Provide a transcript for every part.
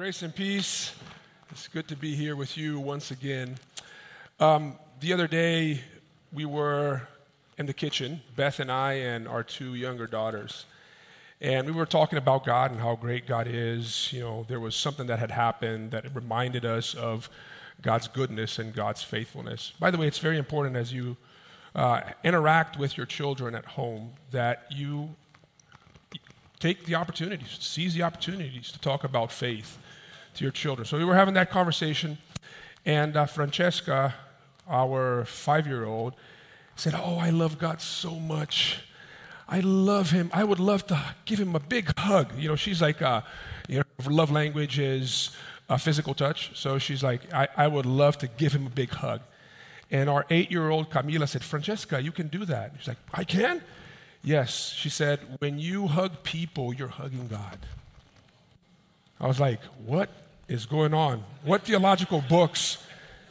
Grace and peace. It's good to be here with you once again. Um, the other day, we were in the kitchen, Beth and I, and our two younger daughters. And we were talking about God and how great God is. You know, there was something that had happened that reminded us of God's goodness and God's faithfulness. By the way, it's very important as you uh, interact with your children at home that you take the opportunities, seize the opportunities to talk about faith to your children. So we were having that conversation, and uh, Francesca, our five year old, said, Oh, I love God so much. I love him. I would love to give him a big hug. You know, she's like, uh, you know, love language is uh, physical touch. So she's like, I, I would love to give him a big hug. And our eight year old Camila said, Francesca, you can do that. She's like, I can? Yes. She said, when you hug people, you're hugging God. I was like, what is going on? What theological books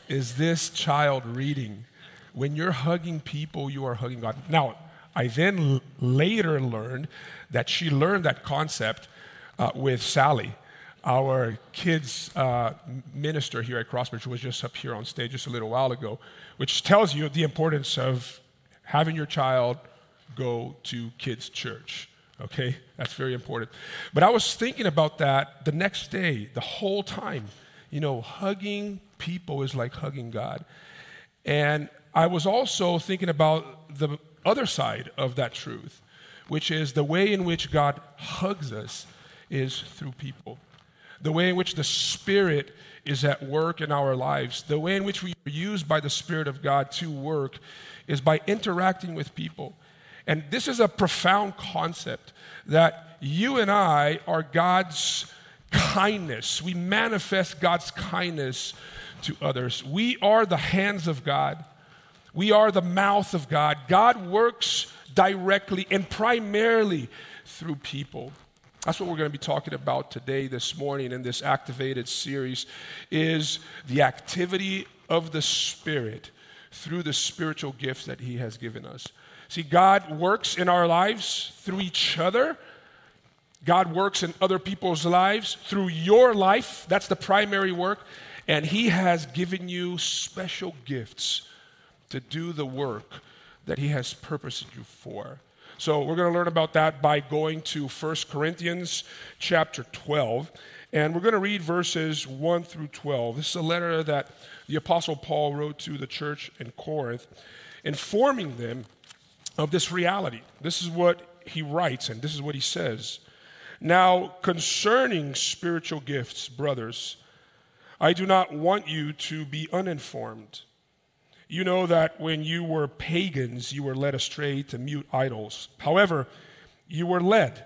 is this child reading? When you're hugging people, you are hugging God. Now, I then l- later learned that she learned that concept uh, with Sally, our kids uh, minister here at Crossbridge, who was just up here on stage just a little while ago, which tells you the importance of having your child go to kids' church. Okay? That's very important. But I was thinking about that the next day, the whole time. You know, hugging people is like hugging God. And I was also thinking about the other side of that truth, which is the way in which God hugs us is through people. The way in which the Spirit is at work in our lives, the way in which we are used by the Spirit of God to work is by interacting with people. And this is a profound concept that you and I are God's kindness. We manifest God's kindness to others. We are the hands of God, we are the mouth of God. God works directly and primarily through people. That's what we're going to be talking about today, this morning, in this activated series, is the activity of the Spirit through the spiritual gifts that He has given us. See, God works in our lives through each other. God works in other people's lives through your life. That's the primary work. And He has given you special gifts to do the work that He has purposed you for. So we're going to learn about that by going to 1 Corinthians chapter 12. And we're going to read verses 1 through 12. This is a letter that the Apostle Paul wrote to the church in Corinth, informing them of this reality. This is what he writes, and this is what he says. Now, concerning spiritual gifts, brothers, I do not want you to be uninformed. You know that when you were pagans, you were led astray to mute idols. However, you were led.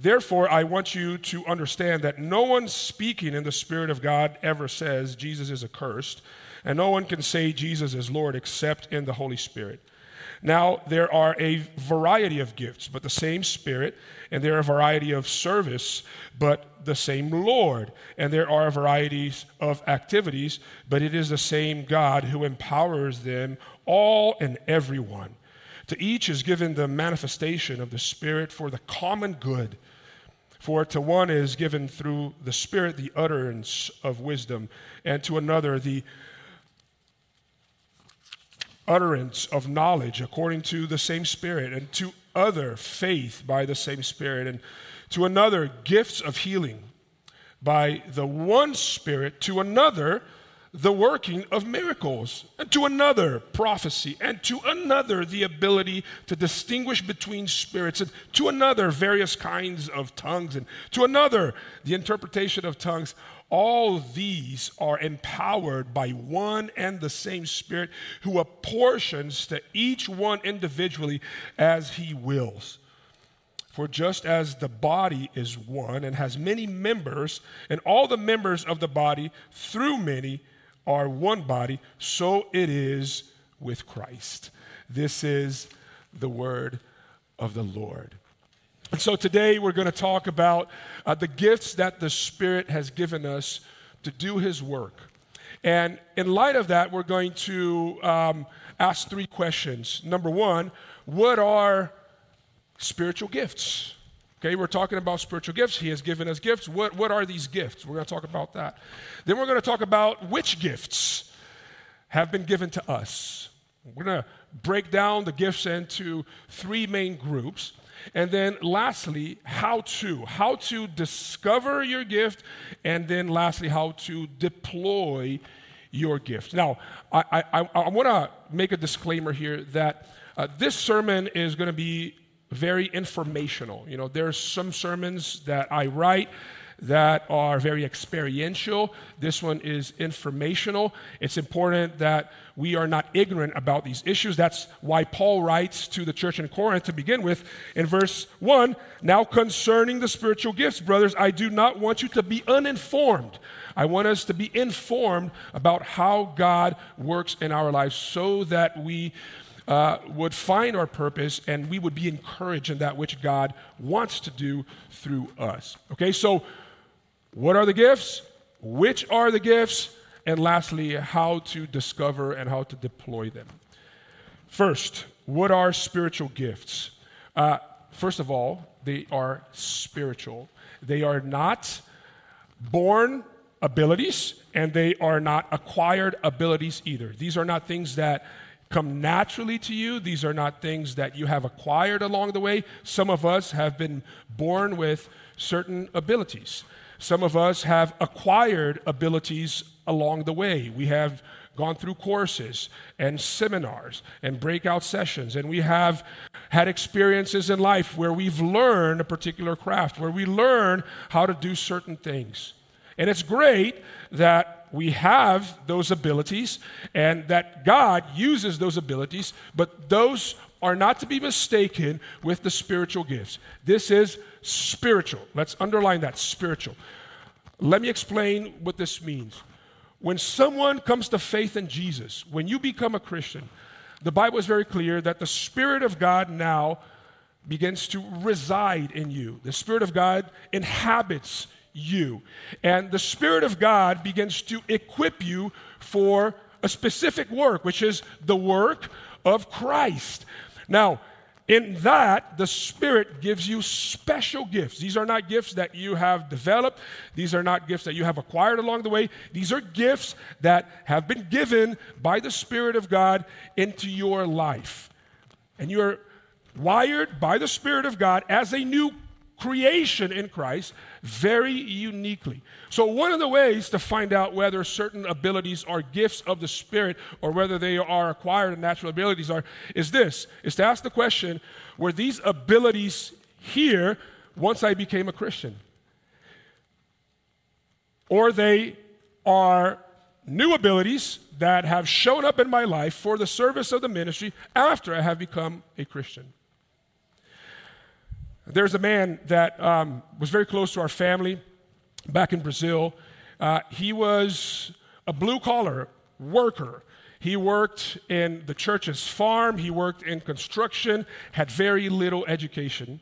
Therefore, I want you to understand that no one speaking in the Spirit of God ever says Jesus is accursed, and no one can say Jesus is Lord except in the Holy Spirit. Now, there are a variety of gifts, but the same Spirit, and there are a variety of service, but the same Lord, and there are varieties of activities, but it is the same God who empowers them all and everyone. To each is given the manifestation of the Spirit for the common good. For to one is given through the Spirit the utterance of wisdom, and to another the utterance of knowledge according to the same Spirit, and to other faith by the same Spirit, and to another gifts of healing by the one Spirit, to another the working of miracles, and to another prophecy, and to another the ability to distinguish between spirits, and to another various kinds of tongues, and to another the interpretation of tongues. All these are empowered by one and the same Spirit who apportions to each one individually as he wills. For just as the body is one and has many members, and all the members of the body through many are one body, so it is with Christ. This is the word of the Lord. And so today we're going to talk about uh, the gifts that the Spirit has given us to do His work. And in light of that, we're going to um, ask three questions. Number one, what are spiritual gifts? Okay, we're talking about spiritual gifts. He has given us gifts. What, what are these gifts? We're going to talk about that. Then we're going to talk about which gifts have been given to us. We're going to break down the gifts into three main groups. And then lastly, how to. How to discover your gift. And then lastly, how to deploy your gift. Now, I, I, I want to make a disclaimer here that uh, this sermon is going to be very informational. You know, there's some sermons that I write that are very experiential. This one is informational. It's important that we are not ignorant about these issues. That's why Paul writes to the church in Corinth to begin with in verse 1 Now concerning the spiritual gifts, brothers, I do not want you to be uninformed. I want us to be informed about how God works in our lives so that we uh, would find our purpose and we would be encouraged in that which God wants to do through us. Okay, so what are the gifts? Which are the gifts? And lastly, how to discover and how to deploy them. First, what are spiritual gifts? Uh, first of all, they are spiritual. They are not born abilities and they are not acquired abilities either. These are not things that come naturally to you. These are not things that you have acquired along the way. Some of us have been born with certain abilities. Some of us have acquired abilities along the way. We have gone through courses and seminars and breakout sessions, and we have had experiences in life where we've learned a particular craft, where we learn how to do certain things. And it's great that we have those abilities and that God uses those abilities, but those are not to be mistaken with the spiritual gifts. This is spiritual. Let's underline that spiritual. Let me explain what this means. When someone comes to faith in Jesus, when you become a Christian, the Bible is very clear that the Spirit of God now begins to reside in you. The Spirit of God inhabits you. And the Spirit of God begins to equip you for a specific work, which is the work of Christ. Now, in that, the Spirit gives you special gifts. These are not gifts that you have developed, these are not gifts that you have acquired along the way. These are gifts that have been given by the Spirit of God into your life. And you're wired by the Spirit of God as a new creation in Christ very uniquely. So, one of the ways to find out whether certain abilities are gifts of the Spirit or whether they are acquired and natural abilities are is this is to ask the question were these abilities here once I became a Christian? Or they are new abilities that have shown up in my life for the service of the ministry after I have become a Christian. There's a man that um, was very close to our family back in Brazil. Uh, he was a blue collar worker. He worked in the church's farm, he worked in construction, had very little education.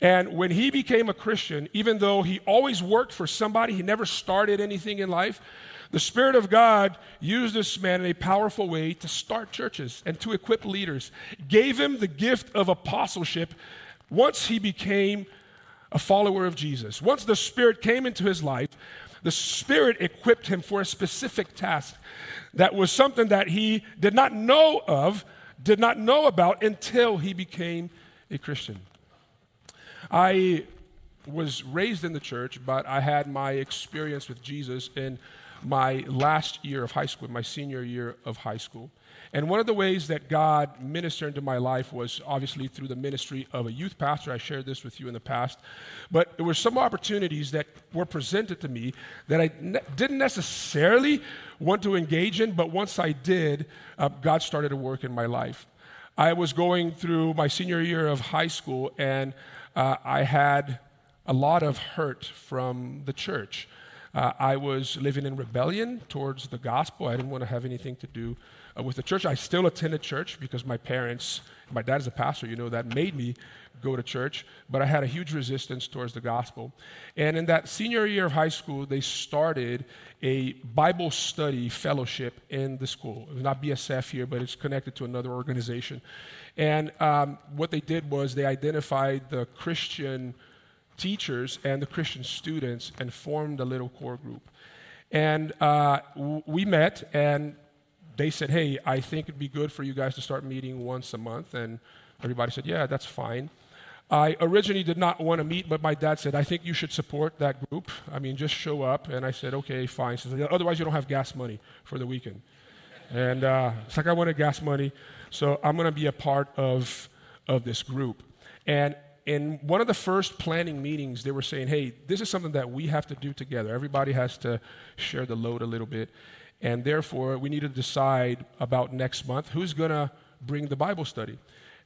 And when he became a Christian, even though he always worked for somebody, he never started anything in life, the Spirit of God used this man in a powerful way to start churches and to equip leaders, gave him the gift of apostleship once he became a follower of Jesus, once the Spirit came into his life, the Spirit equipped him for a specific task that was something that he did not know of, did not know about until he became a Christian. I was raised in the church, but I had my experience with Jesus in my last year of high school, my senior year of high school. And one of the ways that God ministered into my life was obviously through the ministry of a youth pastor. I shared this with you in the past. But there were some opportunities that were presented to me that I ne- didn't necessarily want to engage in, but once I did, uh, God started to work in my life. I was going through my senior year of high school, and uh, I had a lot of hurt from the church. Uh, I was living in rebellion towards the gospel. I didn't want to have anything to do uh, with the church. I still attended church because my parents, my dad is a pastor, you know, that made me go to church, but I had a huge resistance towards the gospel. And in that senior year of high school, they started a Bible study fellowship in the school. It was not BSF here, but it's connected to another organization. And um, what they did was they identified the Christian teachers and the Christian students and formed a little core group. And uh, w- we met, and they said, Hey, I think it'd be good for you guys to start meeting once a month. And everybody said, Yeah, that's fine. I originally did not want to meet, but my dad said, I think you should support that group. I mean, just show up. And I said, okay, fine. He said, Otherwise, you don't have gas money for the weekend. And uh, it's like, I wanted gas money. So I'm going to be a part of, of this group. And in one of the first planning meetings, they were saying, hey, this is something that we have to do together. Everybody has to share the load a little bit. And therefore, we need to decide about next month who's going to bring the Bible study.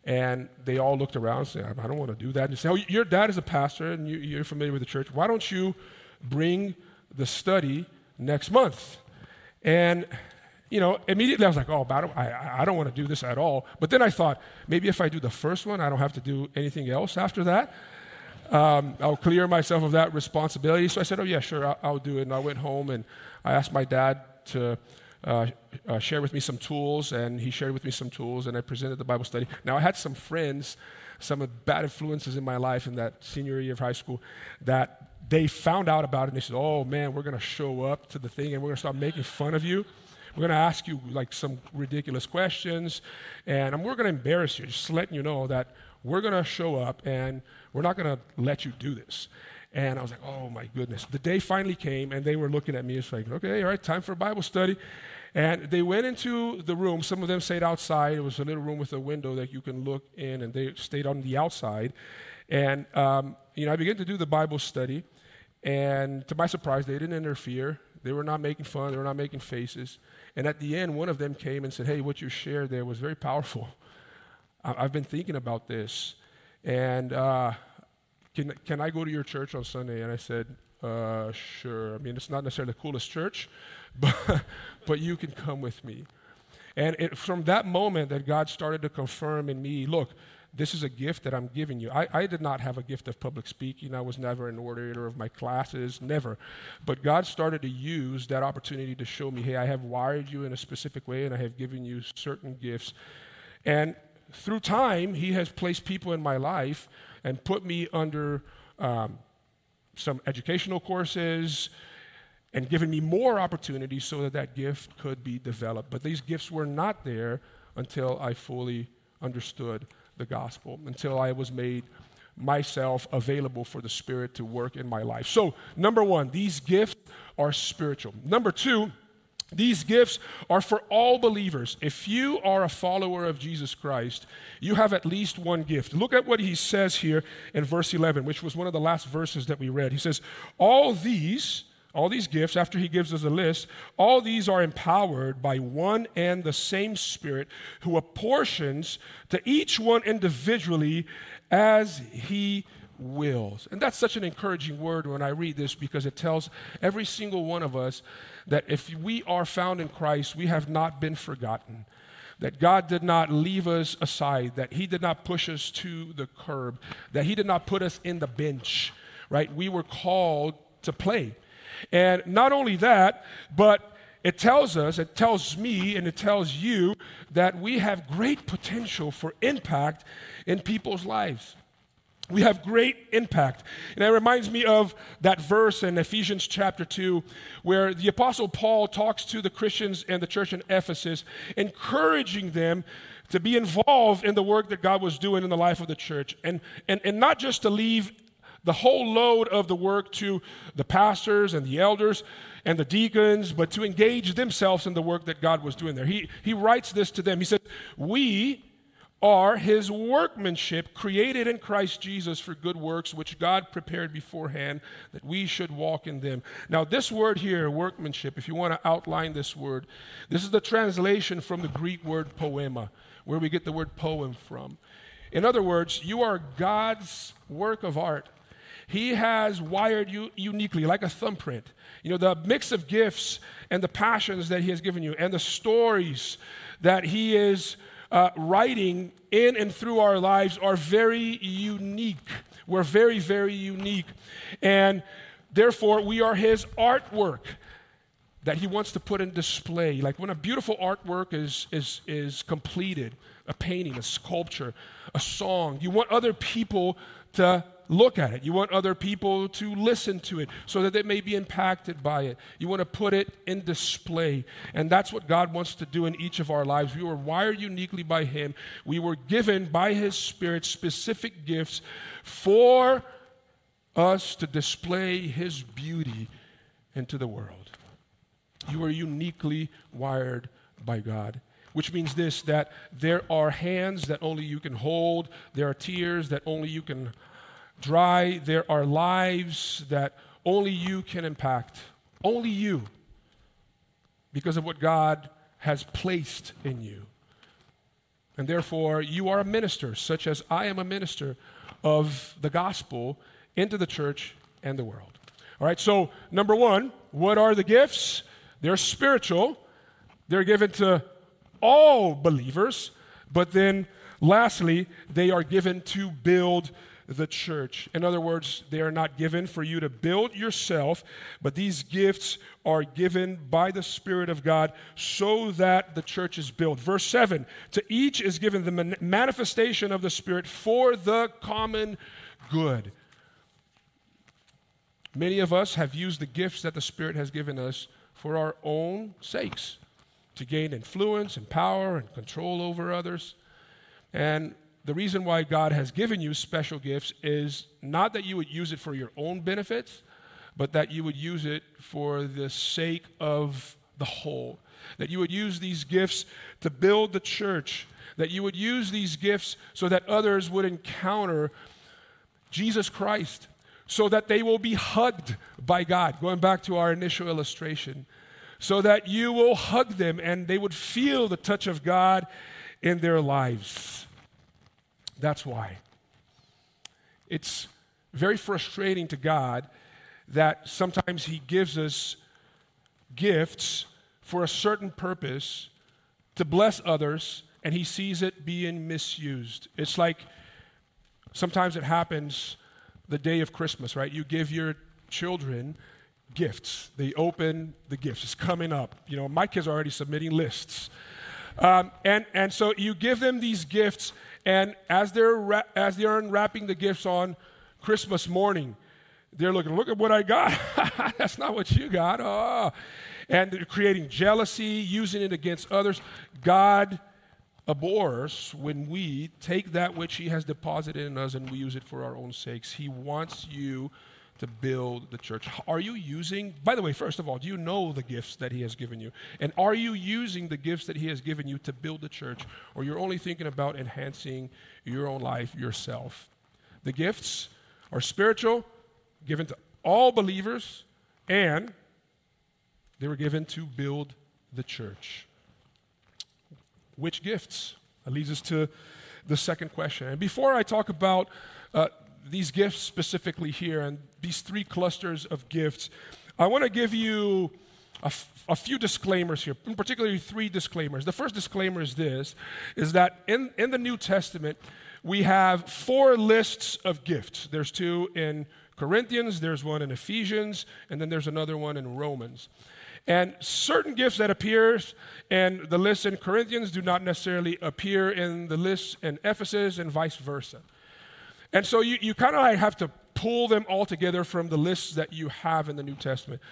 And they all looked around and said, I don't want to do that. And they said, Oh, your dad is a pastor and you, are familiar with the church. Why don't you bring the study next month? And, you know, immediately I was like, Oh, I don't, I, I don't want to do this at all. But then I thought, maybe if I do the first one, I don't have to do anything else after that. Um, I'll clear myself of that responsibility. So I said, Oh, yeah, sure, I'll, I'll do it. And I went home and I asked my dad to uh, uh, shared with me some tools, and he shared with me some tools, and I presented the Bible study. Now, I had some friends, some bad influences in my life in that senior year of high school, that they found out about it, and they said, Oh man, we're going to show up to the thing, and we're going to start making fun of you. We're going to ask you like some ridiculous questions, and we're going to embarrass you, just letting you know that we're going to show up, and we're not going to let you do this. And I was like, oh my goodness. The day finally came, and they were looking at me. It's like, okay, all right, time for Bible study. And they went into the room. Some of them stayed outside. It was a little room with a window that you can look in, and they stayed on the outside. And, um, you know, I began to do the Bible study. And to my surprise, they didn't interfere. They were not making fun. They were not making faces. And at the end, one of them came and said, Hey, what you shared there was very powerful. I- have been thinking about this. And uh, can, can I go to your church on Sunday? And I said, uh, Sure. I mean, it's not necessarily the coolest church, but, but you can come with me. And it, from that moment that God started to confirm in me, look, this is a gift that I'm giving you. I, I, did not have a gift of public speaking. I was never an orator of my classes, never. But God started to use that opportunity to show me, hey, I have wired you in a specific way and I have given you certain gifts. And through time, He has placed people in my life and put me under um, some educational courses, and given me more opportunities so that that gift could be developed. But these gifts were not there until I fully understood the gospel, until I was made myself available for the Spirit to work in my life. So, number one, these gifts are spiritual. Number two, these gifts are for all believers. If you are a follower of Jesus Christ, you have at least one gift. Look at what he says here in verse 11, which was one of the last verses that we read. He says, All these all these gifts, after he gives us a list, all these are empowered by one and the same Spirit who apportions to each one individually as he wills. And that's such an encouraging word when I read this because it tells every single one of us that if we are found in Christ, we have not been forgotten. That God did not leave us aside, that He did not push us to the curb, that He did not put us in the bench, right? We were called to play. And not only that, but it tells us, it tells me, and it tells you that we have great potential for impact in people's lives. We have great impact. And it reminds me of that verse in Ephesians chapter 2, where the Apostle Paul talks to the Christians and the church in Ephesus, encouraging them to be involved in the work that God was doing in the life of the church. And, and, and not just to leave the whole load of the work to the pastors and the elders and the deacons, but to engage themselves in the work that God was doing there. He, he writes this to them. He says, We are his workmanship created in Christ Jesus for good works, which God prepared beforehand that we should walk in them. Now, this word here, workmanship, if you want to outline this word, this is the translation from the Greek word poiema, where we get the word poem from. In other words, you are God's work of art He has wired you uniquely, like a thumbprint. You know, the mix of gifts and the passions that He has given you, and the stories that He is uh, writing in and through our lives are very unique. We're very, very unique. And therefore, we are His artwork that He wants to put in display. Like when a beautiful artwork is, is, is completed, a painting, a sculpture, a song, you want other people to look at it. You want other people to listen to it so that they may be impacted by it. You want to put it in display. And that's what God wants to do in each of our lives. We were wired uniquely by Him, we were given by His Spirit specific gifts for us to display His beauty into the world. You are uniquely wired by God which means this that there are hands that only you can hold, there are tears that only you can dry. There are lives that only you can impact. Only you. Because of what God has placed in you. And therefore, you are a minister, such as I am a minister of the gospel into the church and the world. All right, so number one, what are the gifts? They're spiritual, they're given to all believers, but then lastly, they are given to build the church. In other words, they are not given for you to build yourself, but these gifts are given by the Spirit of God so that the church is built. Verse 7 To each is given the manifestation of the Spirit for the common good. Many of us have used the gifts that the Spirit has given us for our own sakes, to gain influence and power and control over others. And the reason why God has given you special gifts is not that you would use it for your own benefits, but that you would use it for the sake of the whole. That you would use these gifts to build the church. That you would use these gifts so that others would encounter Jesus Christ, so that they will be hugged by God. Going back to our initial illustration, so that you will hug them and they would feel the touch of God in their lives. That's why. It's very frustrating to God that sometimes He gives us gifts for a certain purpose to bless others, and He sees it being misused. It's like sometimes it happens the day of Christmas, right? You give your children gifts. They open the gifts. It's coming up. You know, my kids are already submitting lists. Um, and, and so you give them these gifts, and as they're, as they're unwrapping the gifts on Christmas morning, they're looking, look at what I got. That's not what you got. Oh. And they're creating jealousy, using it against others. God abhors when we take that which He has deposited in us and we use it for our own sakes. He wants you to build the church. Are you using, by the way, first of all, do you know the gifts that He has given you? And are you using the gifts that He has given you to build the church? Or you're only thinking about enhancing your own life yourself? The gifts are spiritual, given to all believers, and they were given to build the church. Which gifts? That leads us to the second question. And before I talk about uh, these gifts specifically here and these three clusters of gifts, I want to give you a, f- a few disclaimers here, in particularly three disclaimers. The first disclaimer is this is that in, in the New Testament, we have four lists of gifts. There's two in Corinthians, there's one in Ephesians, and then there's another one in Romans. And certain gifts that appears in the list in Corinthians do not necessarily appear in the list in Ephesus and vice versa. And so you, you kind of like have to pull them all together from the lists that you have in the New Testament.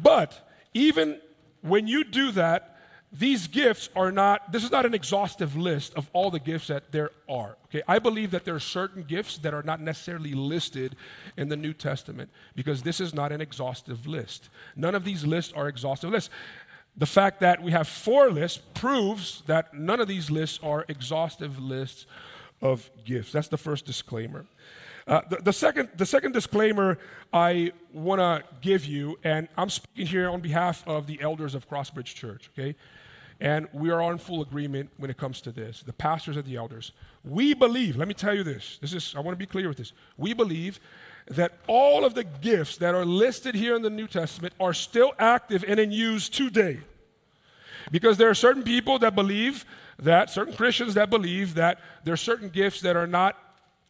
But even when you do that, these gifts are not, this is not an exhaustive list of all the gifts that there are. Okay, I believe that there are certain gifts that are not necessarily listed in the New Testament because this is not an exhaustive list. None of these lists are exhaustive lists. The fact that we have four lists proves that none of these lists are exhaustive lists of gifts. That's the first disclaimer. Uh, the, the, second, the second disclaimer I want to give you, and I'm speaking here on behalf of the elders of Crossbridge Church, okay? And we are in full agreement when it comes to this, the pastors and the elders. We believe, let me tell you this, this is, I want to be clear with this. We believe that all of the gifts that are listed here in the New Testament are still active and in use today. Because there are certain people that believe that, certain Christians that believe that there are certain gifts that are not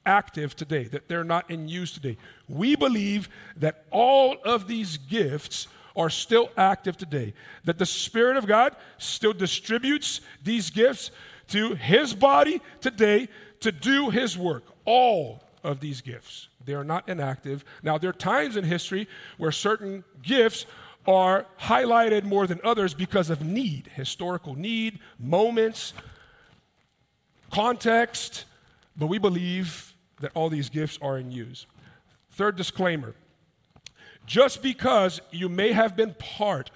active today, that they're not in use today. We believe that all of these gifts are still active today, that the Spirit of God still distributes these gifts to His body today to do His work. All of these gifts. They are not inactive. Now, there are times in history where certain gifts are highlighted more than others because of need, historical need, moments, context, but we believe that all these gifts are in use. Third disclaimer just because you may have been part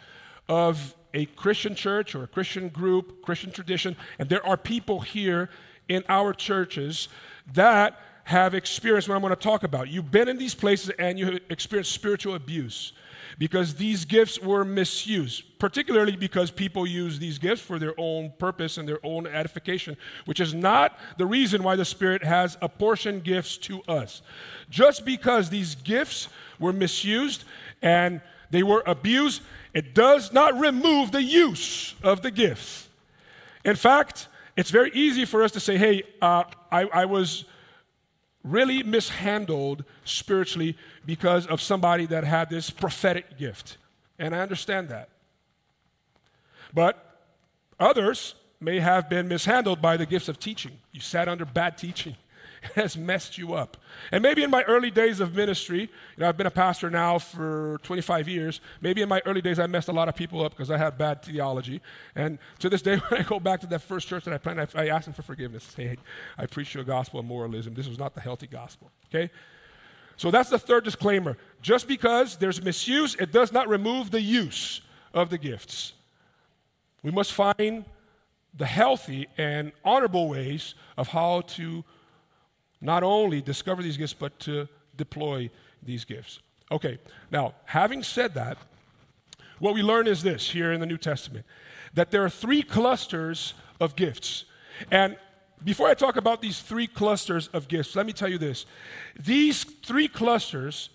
of a Christian church or a Christian group, Christian tradition, and there are people here in our churches that have experienced what I'm going to talk about. You've been in these places and you have experienced spiritual abuse because these gifts were misused, particularly because people use these gifts for their own purpose and their own edification, which is not the reason why the Spirit has apportioned gifts to us. Just because these gifts were misused and they were abused, it does not remove the use of the gifts. In fact, it's very easy for us to say, hey, uh, I, I was really mishandled spiritually because of somebody that had this prophetic gift. And I understand that. But others may have been mishandled by the gifts of teaching. You sat under bad teaching. has messed you up. And maybe in my early days of ministry, you know, I've been a pastor now for 25 years. Maybe in my early days, I messed a lot of people up because I had bad theology. And to this day, when I go back to that first church that I planted, I, I ask them for forgiveness. Hey, I preach you a gospel of moralism. This was not the healthy gospel. Okay? So that's the third disclaimer. Just because there's misuse, it does not remove the use of the gifts. We must find the healthy and honorable ways of how to not only discover these gifts, but to deploy these gifts. Okay, now, having said that, what we learn is this here in the New Testament that there are three clusters of gifts. And before I talk about these three clusters of gifts, let me tell you this. These three clusters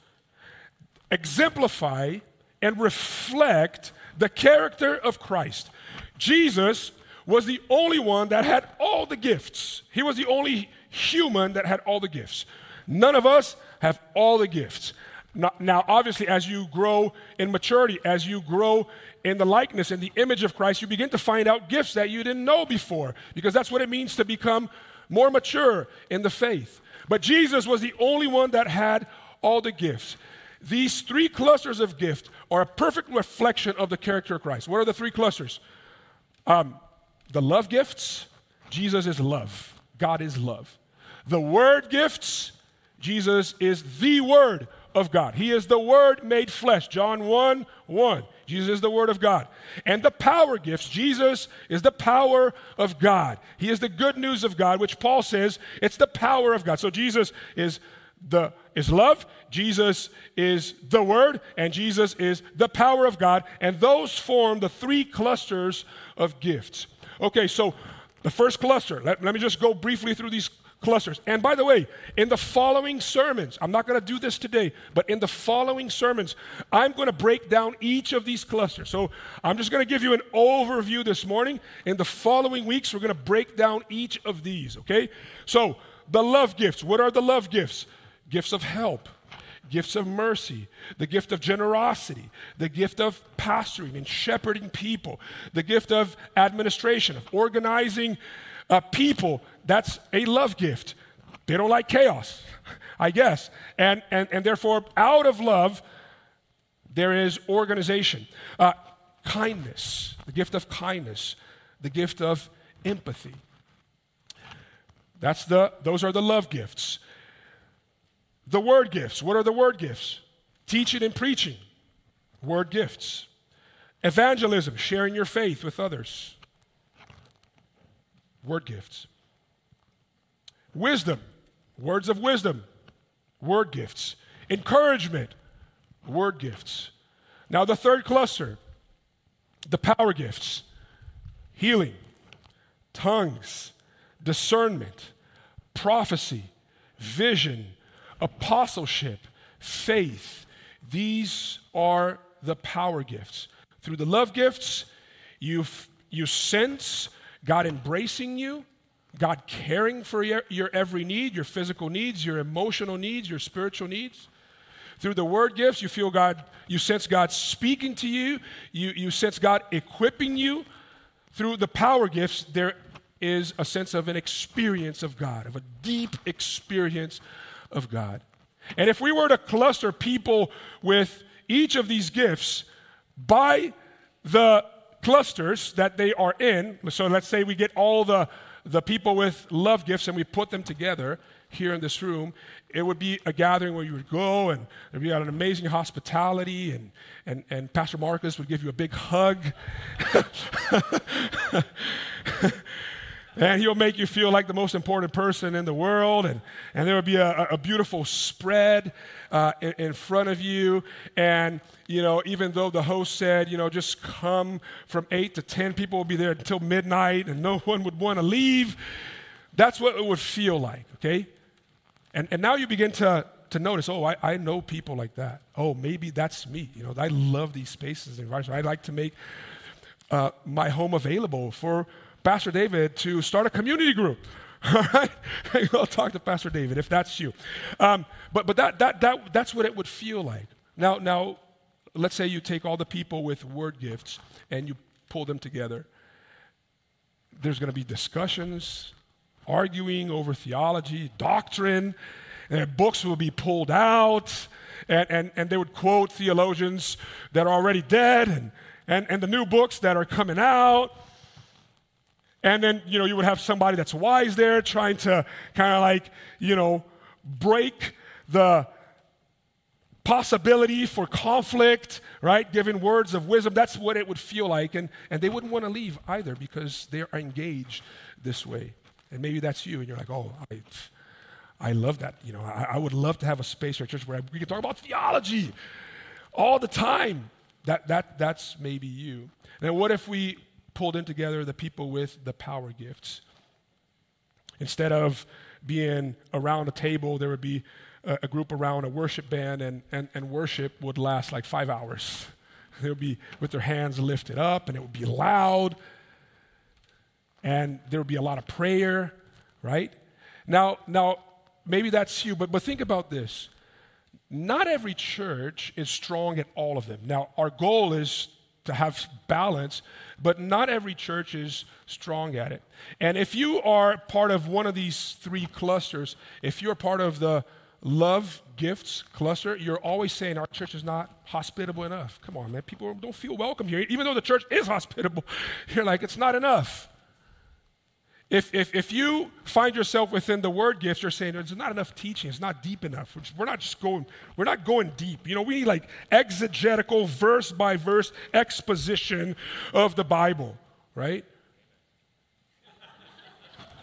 exemplify and reflect the character of Christ. Jesus was the only one that had all the gifts, he was the only human that had all the gifts. None of us have all the gifts. Now, obviously, as you grow in maturity, as you grow in the likeness and the image of Christ, you begin to find out gifts that you didn't know before, because that's what it means to become more mature in the faith. But Jesus was the only one that had all the gifts. These three clusters of gift are a perfect reflection of the character of Christ. What are the three clusters? Um, the love gifts, Jesus is love. God is love. The word gifts, Jesus is the word of God. He is the word made flesh. John 1 1. Jesus is the word of God. And the power gifts, Jesus is the power of God. He is the good news of God, which Paul says it's the power of God. So Jesus is the is love, Jesus is the word, and Jesus is the power of God, and those form the three clusters of gifts. Okay, so the first cluster, let, let me just go briefly through these clusters. And by the way, in the following sermons, I'm not going to do this today, but in the following sermons, I'm going to break down each of these clusters. So I'm just going to give you an overview this morning. In the following weeks, we're going to break down each of these, okay? So the love gifts. What are the love gifts? Gifts of help. Gifts of mercy, the gift of generosity, the gift of pastoring and shepherding people, the gift of administration, of organizing uh, people, that's a love gift. They don't like chaos, I guess. And, and, and therefore, out of love, there is organization. Uh, kindness, the gift of kindness, the gift of empathy. That's the, those are the love gifts. The word gifts. What are the word gifts? Teaching and preaching. Word gifts. Evangelism, sharing your faith with others word gifts. Wisdom, words of wisdom, word gifts. Encouragement, word gifts. Now, the third cluster, the power gifts. Healing, tongues, discernment, prophecy, vision, apostleship, faith. These are the power gifts. Through the love gifts, you you sense God embracing you, God caring for your, your every need, your physical needs, your emotional needs, your spiritual needs. Through the word gifts, you feel God, you sense God speaking to you, you, you sense God equipping you. Through the power gifts, there is a sense of an experience of God, of a deep experience of God. And if we were to cluster people with each of these gifts by the clusters that they are in, so let's say we get all the, the people with love gifts and we put them together here in this room, it would be a gathering where you would go and there'd be an amazing hospitality and, and, and Pastor Marcus would give you a big hug. and he'll make you feel like the most important person in the world. And, and there will be a, a beautiful spread uh, in, in, front of you. And, you know, even though the host said, you know, just come from 8 to 10, people will be there until midnight and no one would want to leave. That's what it would feel like, okay? And, and now you begin to, to notice, oh, I, I know people like that. Oh, maybe that's me. You know, I love these spaces and environments. I like to make uh, my home available for Pastor David to start a community group. All right? I'll talk to Pastor David if that's you. Um, but but that, that, that, that's what it would feel like. Now, now, let's say you take all the people with word gifts and you pull them together. There's going to be discussions, arguing over theology, doctrine, and books will be pulled out, and, and, and they would quote theologians that are already dead and, and, and the new books that are coming out. And then, you know, you would have somebody that's wise there trying to kind of like, you know, break the possibility for conflict, right? Giving words of wisdom. That's what it would feel like. And, and they wouldn't want to leave either because they are engaged this way. And maybe that's you, and you're like, oh, I, I love that. You know, I, I would love to have a space or a church where we can talk about theology all the time. That, that, that's maybe you. And what if we pulled in together the people with the power gifts. Instead of being around a table, there would be a, a group around a worship band, and, and, and worship would last like five hours. They would be with their hands lifted up, and it would be loud, and there would be a lot of prayer, right? Now, now maybe that's you, but, but think about this. Not every church is strong at all of them. Now, our goal is to have balance, but not every church is strong at it. And if you are part of one of these three clusters, if you're part of the love gifts cluster, you're always saying our church is not hospitable enough. Come on, man. People don't feel welcome here. Even though the church is hospitable, you're like, it's not enough. If, if, if you find yourself within the word gifts, you're saying there's not enough teaching, it's not deep enough. We're not just going, we're not going deep. You know, we need like exegetical, verse by verse exposition of the Bible, right?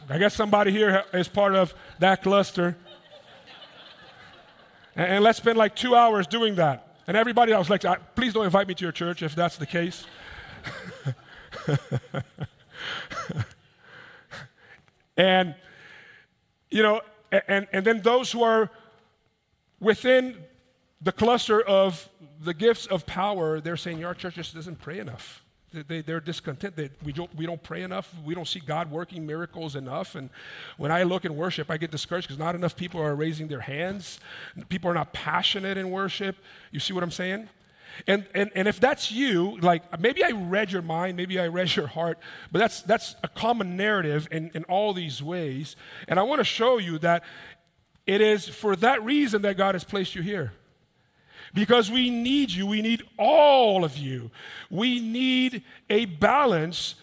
I guess somebody here is part of that cluster. And, and let's spend like two hours doing that. And everybody else, like, please don't invite me to your church if that's the case. And, you know, and, and then those who are within the cluster of the gifts of power, they're saying, Our church just doesn't pray enough. They, they're discontent. They, we, don't, we don't pray enough. We don't see God working miracles enough. And when I look in worship, I get discouraged because not enough people are raising their hands. People are not passionate in worship. You see what I'm saying? And, and, and if that's you, like maybe I read your mind, maybe I read your heart, but that's, that's a common narrative in, in all these ways. And I want to show you that it is for that reason that God has placed you here. Because we need you, we need all of you. We need a balance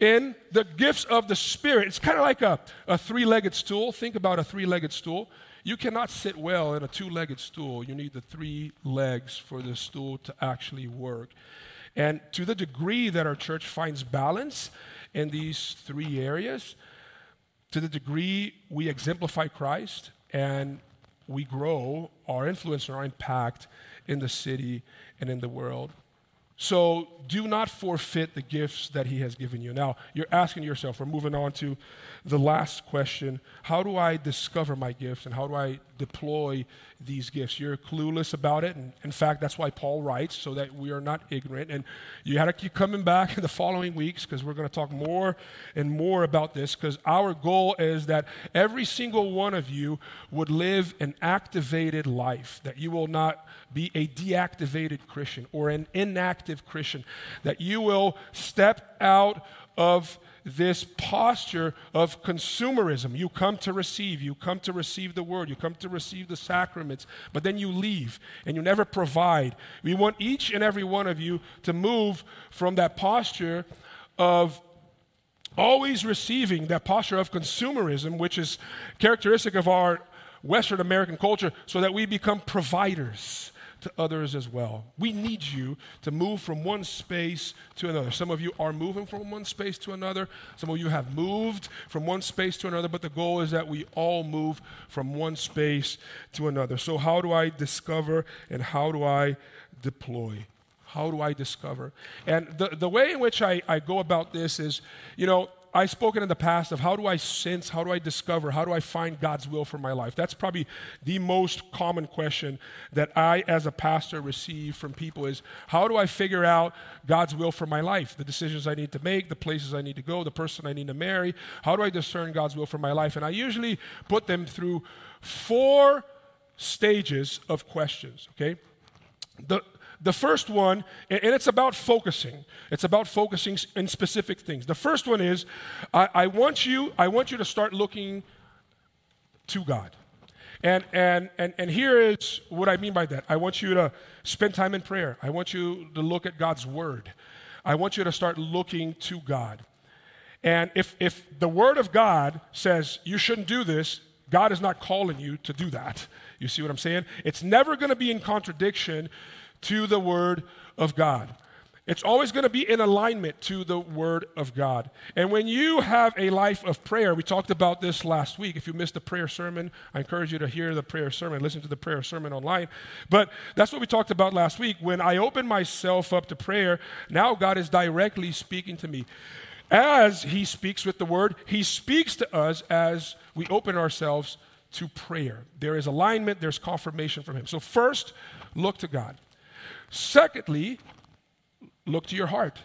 in the gifts of the Spirit. It's kind of like a, a three legged stool. Think about a three legged stool. You cannot sit well in a two legged stool. You need the three legs for the stool to actually work. And to the degree that our church finds balance in these three areas, to the degree we exemplify Christ and we grow our influence and our impact in the city and in the world. So do not forfeit the gifts that He has given you. Now, you're asking yourself, we're moving on to the last question How do I discover my gifts and how do I deploy these gifts? You're clueless about it. And in fact, that's why Paul writes, so that we are not ignorant. And you got to keep coming back in the following weeks because we're going to talk more and more about this because our goal is that every single one of you would live an activated life, that you will not be a deactivated Christian or an inactive Christian, that you will step out of this posture of consumerism. You come to receive, you come to receive the word, you come to receive the sacraments, but then you leave and you never provide. We want each and every one of you to move from that posture of always receiving, that posture of consumerism, which is characteristic of our Western American culture, so that we become providers to others as well. We need you to move from one space to another. Some of you are moving from one space to another. Some of you have moved from one space to another, but the goal is that we all move from one space to another. So, how do I discover and how do I deploy? How do I discover? And the, the way in which I, I go about this is, you know, I've spoken in the past of how do I sense, how do I discover, how do I find God's will for my life? That's probably the most common question that I, as a pastor, receive from people is how do I figure out God's will for my life? The decisions I need to make, the places I need to go, the person I need to marry. How do I discern God's will for my life? And I usually put them through four stages of questions, okay? The, the first one, and it's about focusing. It's about focusing in specific things. The first one is I, I, want you, I want you to start looking to God. And, and, and, and here is what I mean by that. I want you to spend time in prayer. I want you to look at God's word. I want you to start looking to God. And if, if the word of God says you shouldn't do this, God is not calling you to do that. You see what I'm saying? It's never going to be in contradiction to the Word of God. It's always going to be in alignment to the Word of God. And when you have a life of prayer, we talked about this last week. If you missed the prayer sermon, I encourage you to hear the prayer sermon, listen to the prayer sermon online. But that's what we talked about last week. When I open myself up to prayer, now God is directly speaking to me. As He speaks with the Word, He speaks to us as we open ourselves to prayer. There is alignment, there's confirmation from Him. So, first, look to God. Secondly, look to your heart.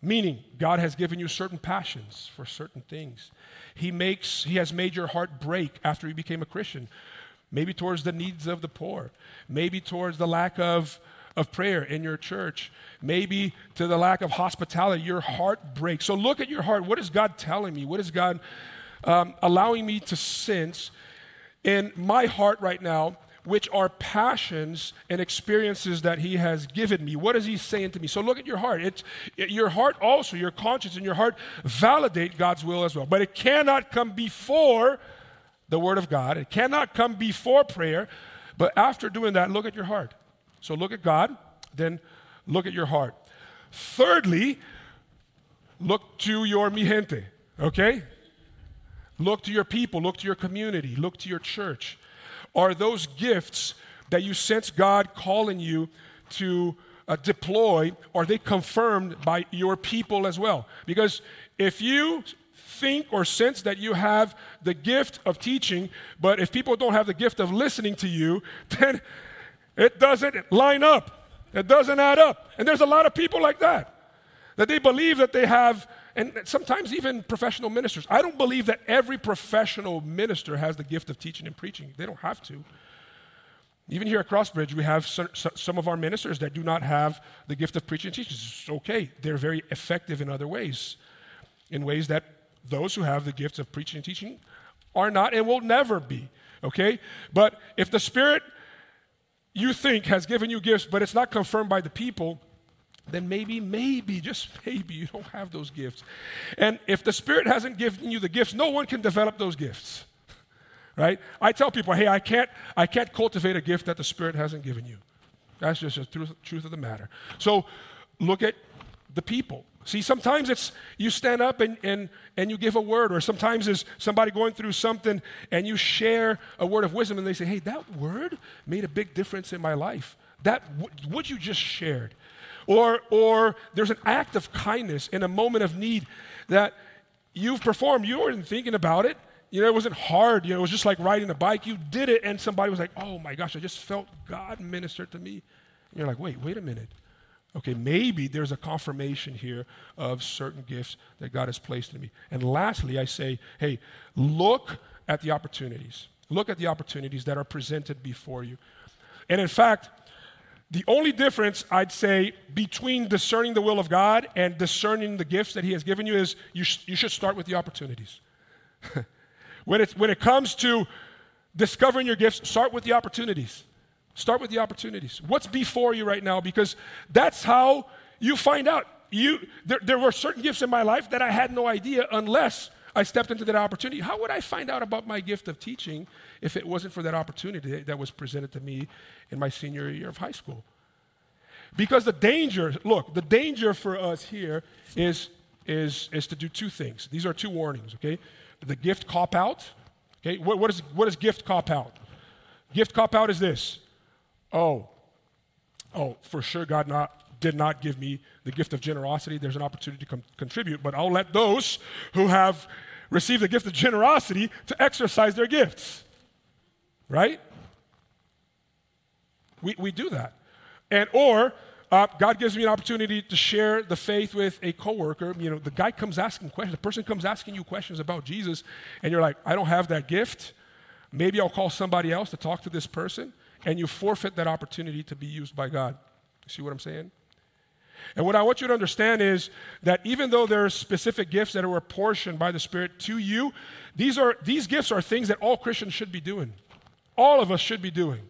Meaning, God has given you certain passions for certain things. He makes, He has made your heart break after you became a Christian. Maybe towards the needs of the poor, maybe towards the lack of, of prayer in your church, maybe to the lack of hospitality. Your heart breaks. So look at your heart. What is God telling me? What is God um, allowing me to sense in my heart right now which are passions and experiences that He has given me. What is He saying to me? So look at your heart. It's, it, your heart also, your conscience and your heart validate God's will as well. But it cannot come before the Word of God, it cannot come before prayer. But after doing that, look at your heart. So look at God, then look at your heart. Thirdly, look to your mi gente, okay? Look to your people, look to your community, look to your church. Are those gifts that you sense God calling you to uh, deploy, are they confirmed by your people as well? Because if you think or sense that you have the gift of teaching, but if people don't have the gift of listening to you, then it doesn't line up. It doesn't add up. And there's a lot of people like that, that they believe that they have and sometimes even professional ministers. I don't believe that every professional minister has the gift of teaching and preaching. They don't have to. Even here at Crossbridge, we have some of our ministers that do not have the gift of preaching and teaching. It's okay. They're very effective in other ways, in ways that those who have the gifts of preaching and teaching are not and will never be. Okay? But if the Spirit you think has given you gifts, but it's not confirmed by the people, then maybe, maybe, just maybe you don't have those gifts. And if the Spirit hasn't given you the gifts, no one can develop those gifts. Right? I tell people, hey, I can't, I can't cultivate a gift that the Spirit hasn't given you. That's just the truth, truth of the matter. So look at the people. See, sometimes it's you stand up and, and, and you give a word, or sometimes it's somebody going through something and you share a word of wisdom and they say, hey, that word made a big difference in my life. That what you just shared or, or there's an act of kindness in a moment of need that you've performed. You weren't thinking about it. You know, it wasn't hard. You know, it was just like riding a bike. You did it, and somebody was like, oh my gosh, I just felt God minister to me. And you're like, wait, wait a minute. Okay, maybe there's a confirmation here of certain gifts that God has placed in me. And lastly, I say, hey, look at the opportunities. Look at the opportunities that are presented before you. And in fact, the only difference I'd say between discerning the will of God and discerning the gifts that He has given you is you, sh- you should start with the opportunities. when, it, when it comes to discovering your gifts, start with the opportunities. Start with the opportunities. What's before you right now? Because that's how you find out. You, there, there were certain gifts in my life that I had no idea unless I stepped into that opportunity. How would I find out about my gift of teaching if it wasn't for that opportunity that was presented to me in my senior year of high school? Because the danger, look, the danger for us here is, is, is to do two things. These are two warnings, okay? The gift cop out, okay? What, what, is, what is gift cop out? Gift cop out is this oh, oh, for sure God not, did not give me the gift of generosity. There's an opportunity to com- contribute, but I'll let those who have received the gift of generosity to exercise their gifts. Right? We, we do that. And or uh, God gives me an opportunity to share the faith with a coworker. You know, the guy comes asking questions. The person comes asking you questions about Jesus, and you're like, I don't have that gift. Maybe I'll call somebody else to talk to this person and you forfeit that opportunity to be used by God. You see what I'm saying? And what I want you to understand is that even though there are specific gifts that are apportioned by the Spirit to you, these, are, these gifts are things that all Christians should be doing. All of us should be doing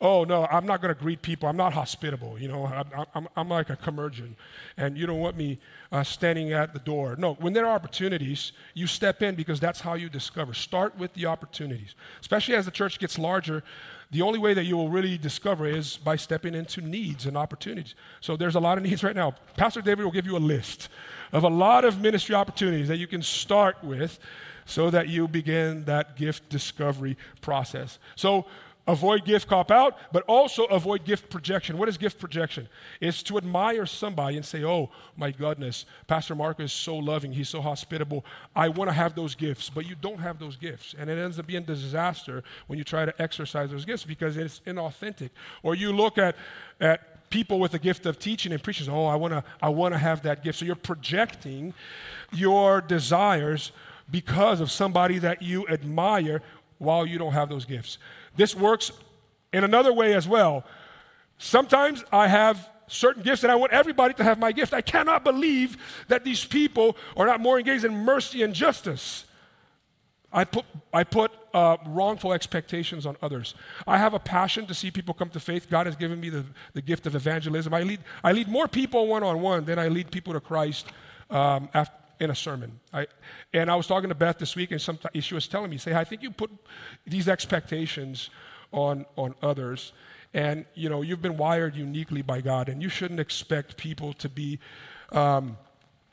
oh no i'm not going to greet people. I'm not hospitable you know? I'm, I'm, I'm like a curmudgeon. And you don't want me uh, standing at the door. No when there are opportunities you step in because that's how you discover. Start with the opportunities. Especially as the church gets larger the only way that you will really discover is by stepping into needs and opportunities. So there's a lot of needs right now. Pastor david will give you a list of a lot of ministry opportunities that you can start with so that you begin that gift discovery process. So Avoid gift cop out, but also avoid gift projection. What is gift projection? It's to admire somebody and say, oh, my goodness, Pastor Mark is so loving, he's so hospitable. I want to have those gifts, but you don't have those gifts. And it ends up being a disaster when you try to exercise those gifts because it's inauthentic. Or you look at, at people with the gift of teaching and preaching, oh, I want to I wanna have that gift. So you're projecting your desires because of somebody that you admire while you don't have those gifts. This works in another way as well. Sometimes I have certain gifts and I want everybody to have my gift. I cannot believe that these people are not more engaged in mercy and justice. I put, I put uh, wrongful expectations on others. I have a passion to see people come to faith. God has given me the, the gift of evangelism. I lead, I lead more people one on one than I lead people to Christ um, after, in a sermon. I, and I was talking to Beth this week, and she was telling me, say, I think you put these expectations on, on others. And, you know, you've been wired uniquely by God, and you shouldn't expect people to be um,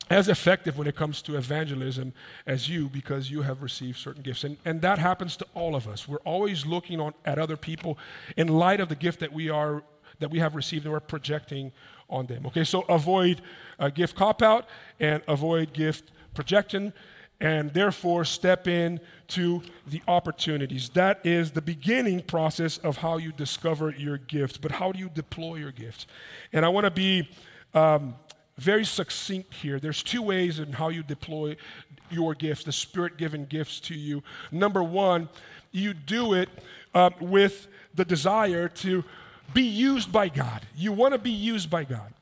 as effective when it comes to evangelism as you because you have received certain gifts. And, and that happens to all of us. We're always looking on, at other people in light of the gift that we are that we have received and we're projecting on them. Okay, so avoid uh, gift cop out and avoid gift projection and therefore step in to the opportunities. That is the beginning process of how you discover your gifts, but how do you deploy your gifts? And I want to be um, very succinct here. There's two ways in how you deploy your gifts, the spirit given gifts to you. Number one, you do it uh, with the desire to be used by God. You want to be used by God.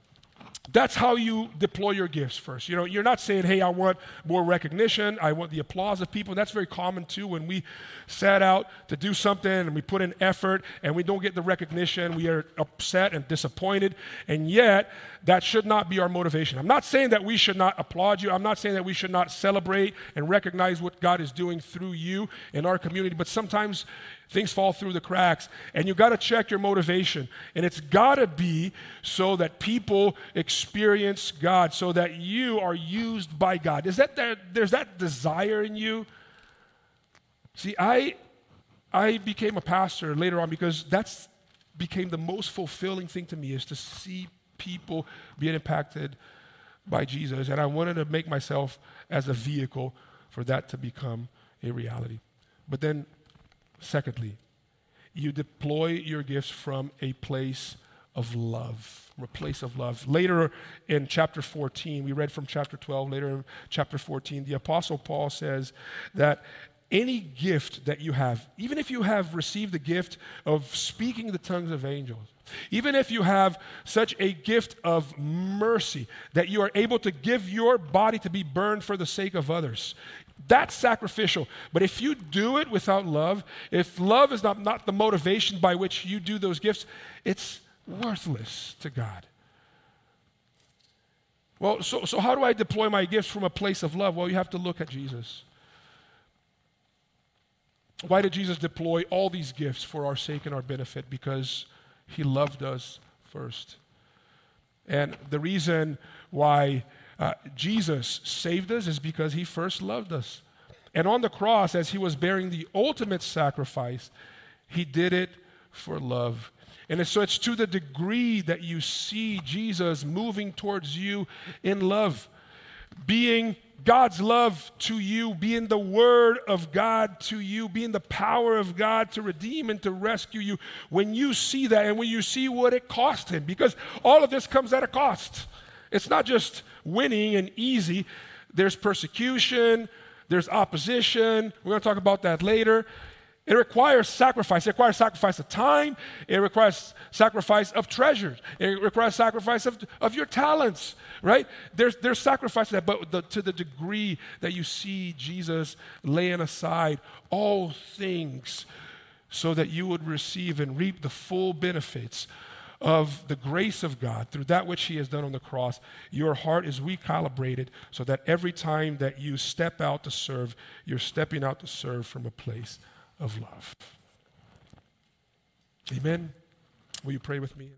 That's how you deploy your gifts first. You know, you're not saying, hey, I want more recognition, I want the applause of people. That's very common too when we set out to do something and we put in effort and we don't get the recognition, we are upset and disappointed. And yet, that should not be our motivation. I'm not saying that we should not applaud you. I'm not saying that we should not celebrate and recognize what God is doing through you in our community, but sometimes Things fall through the cracks, and you got to check your motivation. And it's got to be so that people experience God, so that you are used by God. Is that there, there's that desire in you? See, I I became a pastor later on because that's became the most fulfilling thing to me is to see people being impacted by Jesus. And I wanted to make myself as a vehicle for that to become a reality. But then, secondly, you deploy your gifts from a place of love. From a place of love. Later in chapter 14, we read from chapter 12, later in chapter 14, the Apostle Paul says that any gift that you have, even if you have received the gift of speaking the tongues of angels, even if you have such a gift of mercy that you are able to give your body to be burned for the sake of others, that's sacrificial. But if you do it without love, if love is not, not the motivation by which you do those gifts, it's worthless to God. Well, so, so how do I deploy my gifts from a place of love? Well, you have to look at Jesus. Why did Jesus deploy all these gifts for our sake and our benefit? Because he loved us first. And the reason why uh, Jesus saved us is because he first loved us. And on the cross, as he was bearing the ultimate sacrifice, he did it for love. And so it's to the degree that you see Jesus moving towards you in love, being God's love to you, being the word of God to you, being the power of God to redeem and to rescue you. When you see that and when you see what it cost him, because all of this comes at a cost. It's not just winning and easy, there's persecution, there's opposition. We're going to talk about that later. It requires sacrifice. It requires sacrifice of time. It requires sacrifice of treasures. It requires sacrifice of, of your talents, right? There's, there's sacrifice to that, but the, to the degree that you see Jesus laying aside all things so that you would receive and reap the full benefits of the grace of God through that which He has done on the cross, your heart is recalibrated so that every time that you step out to serve, you're stepping out to serve from a place of love. Amen. Will you pray with me?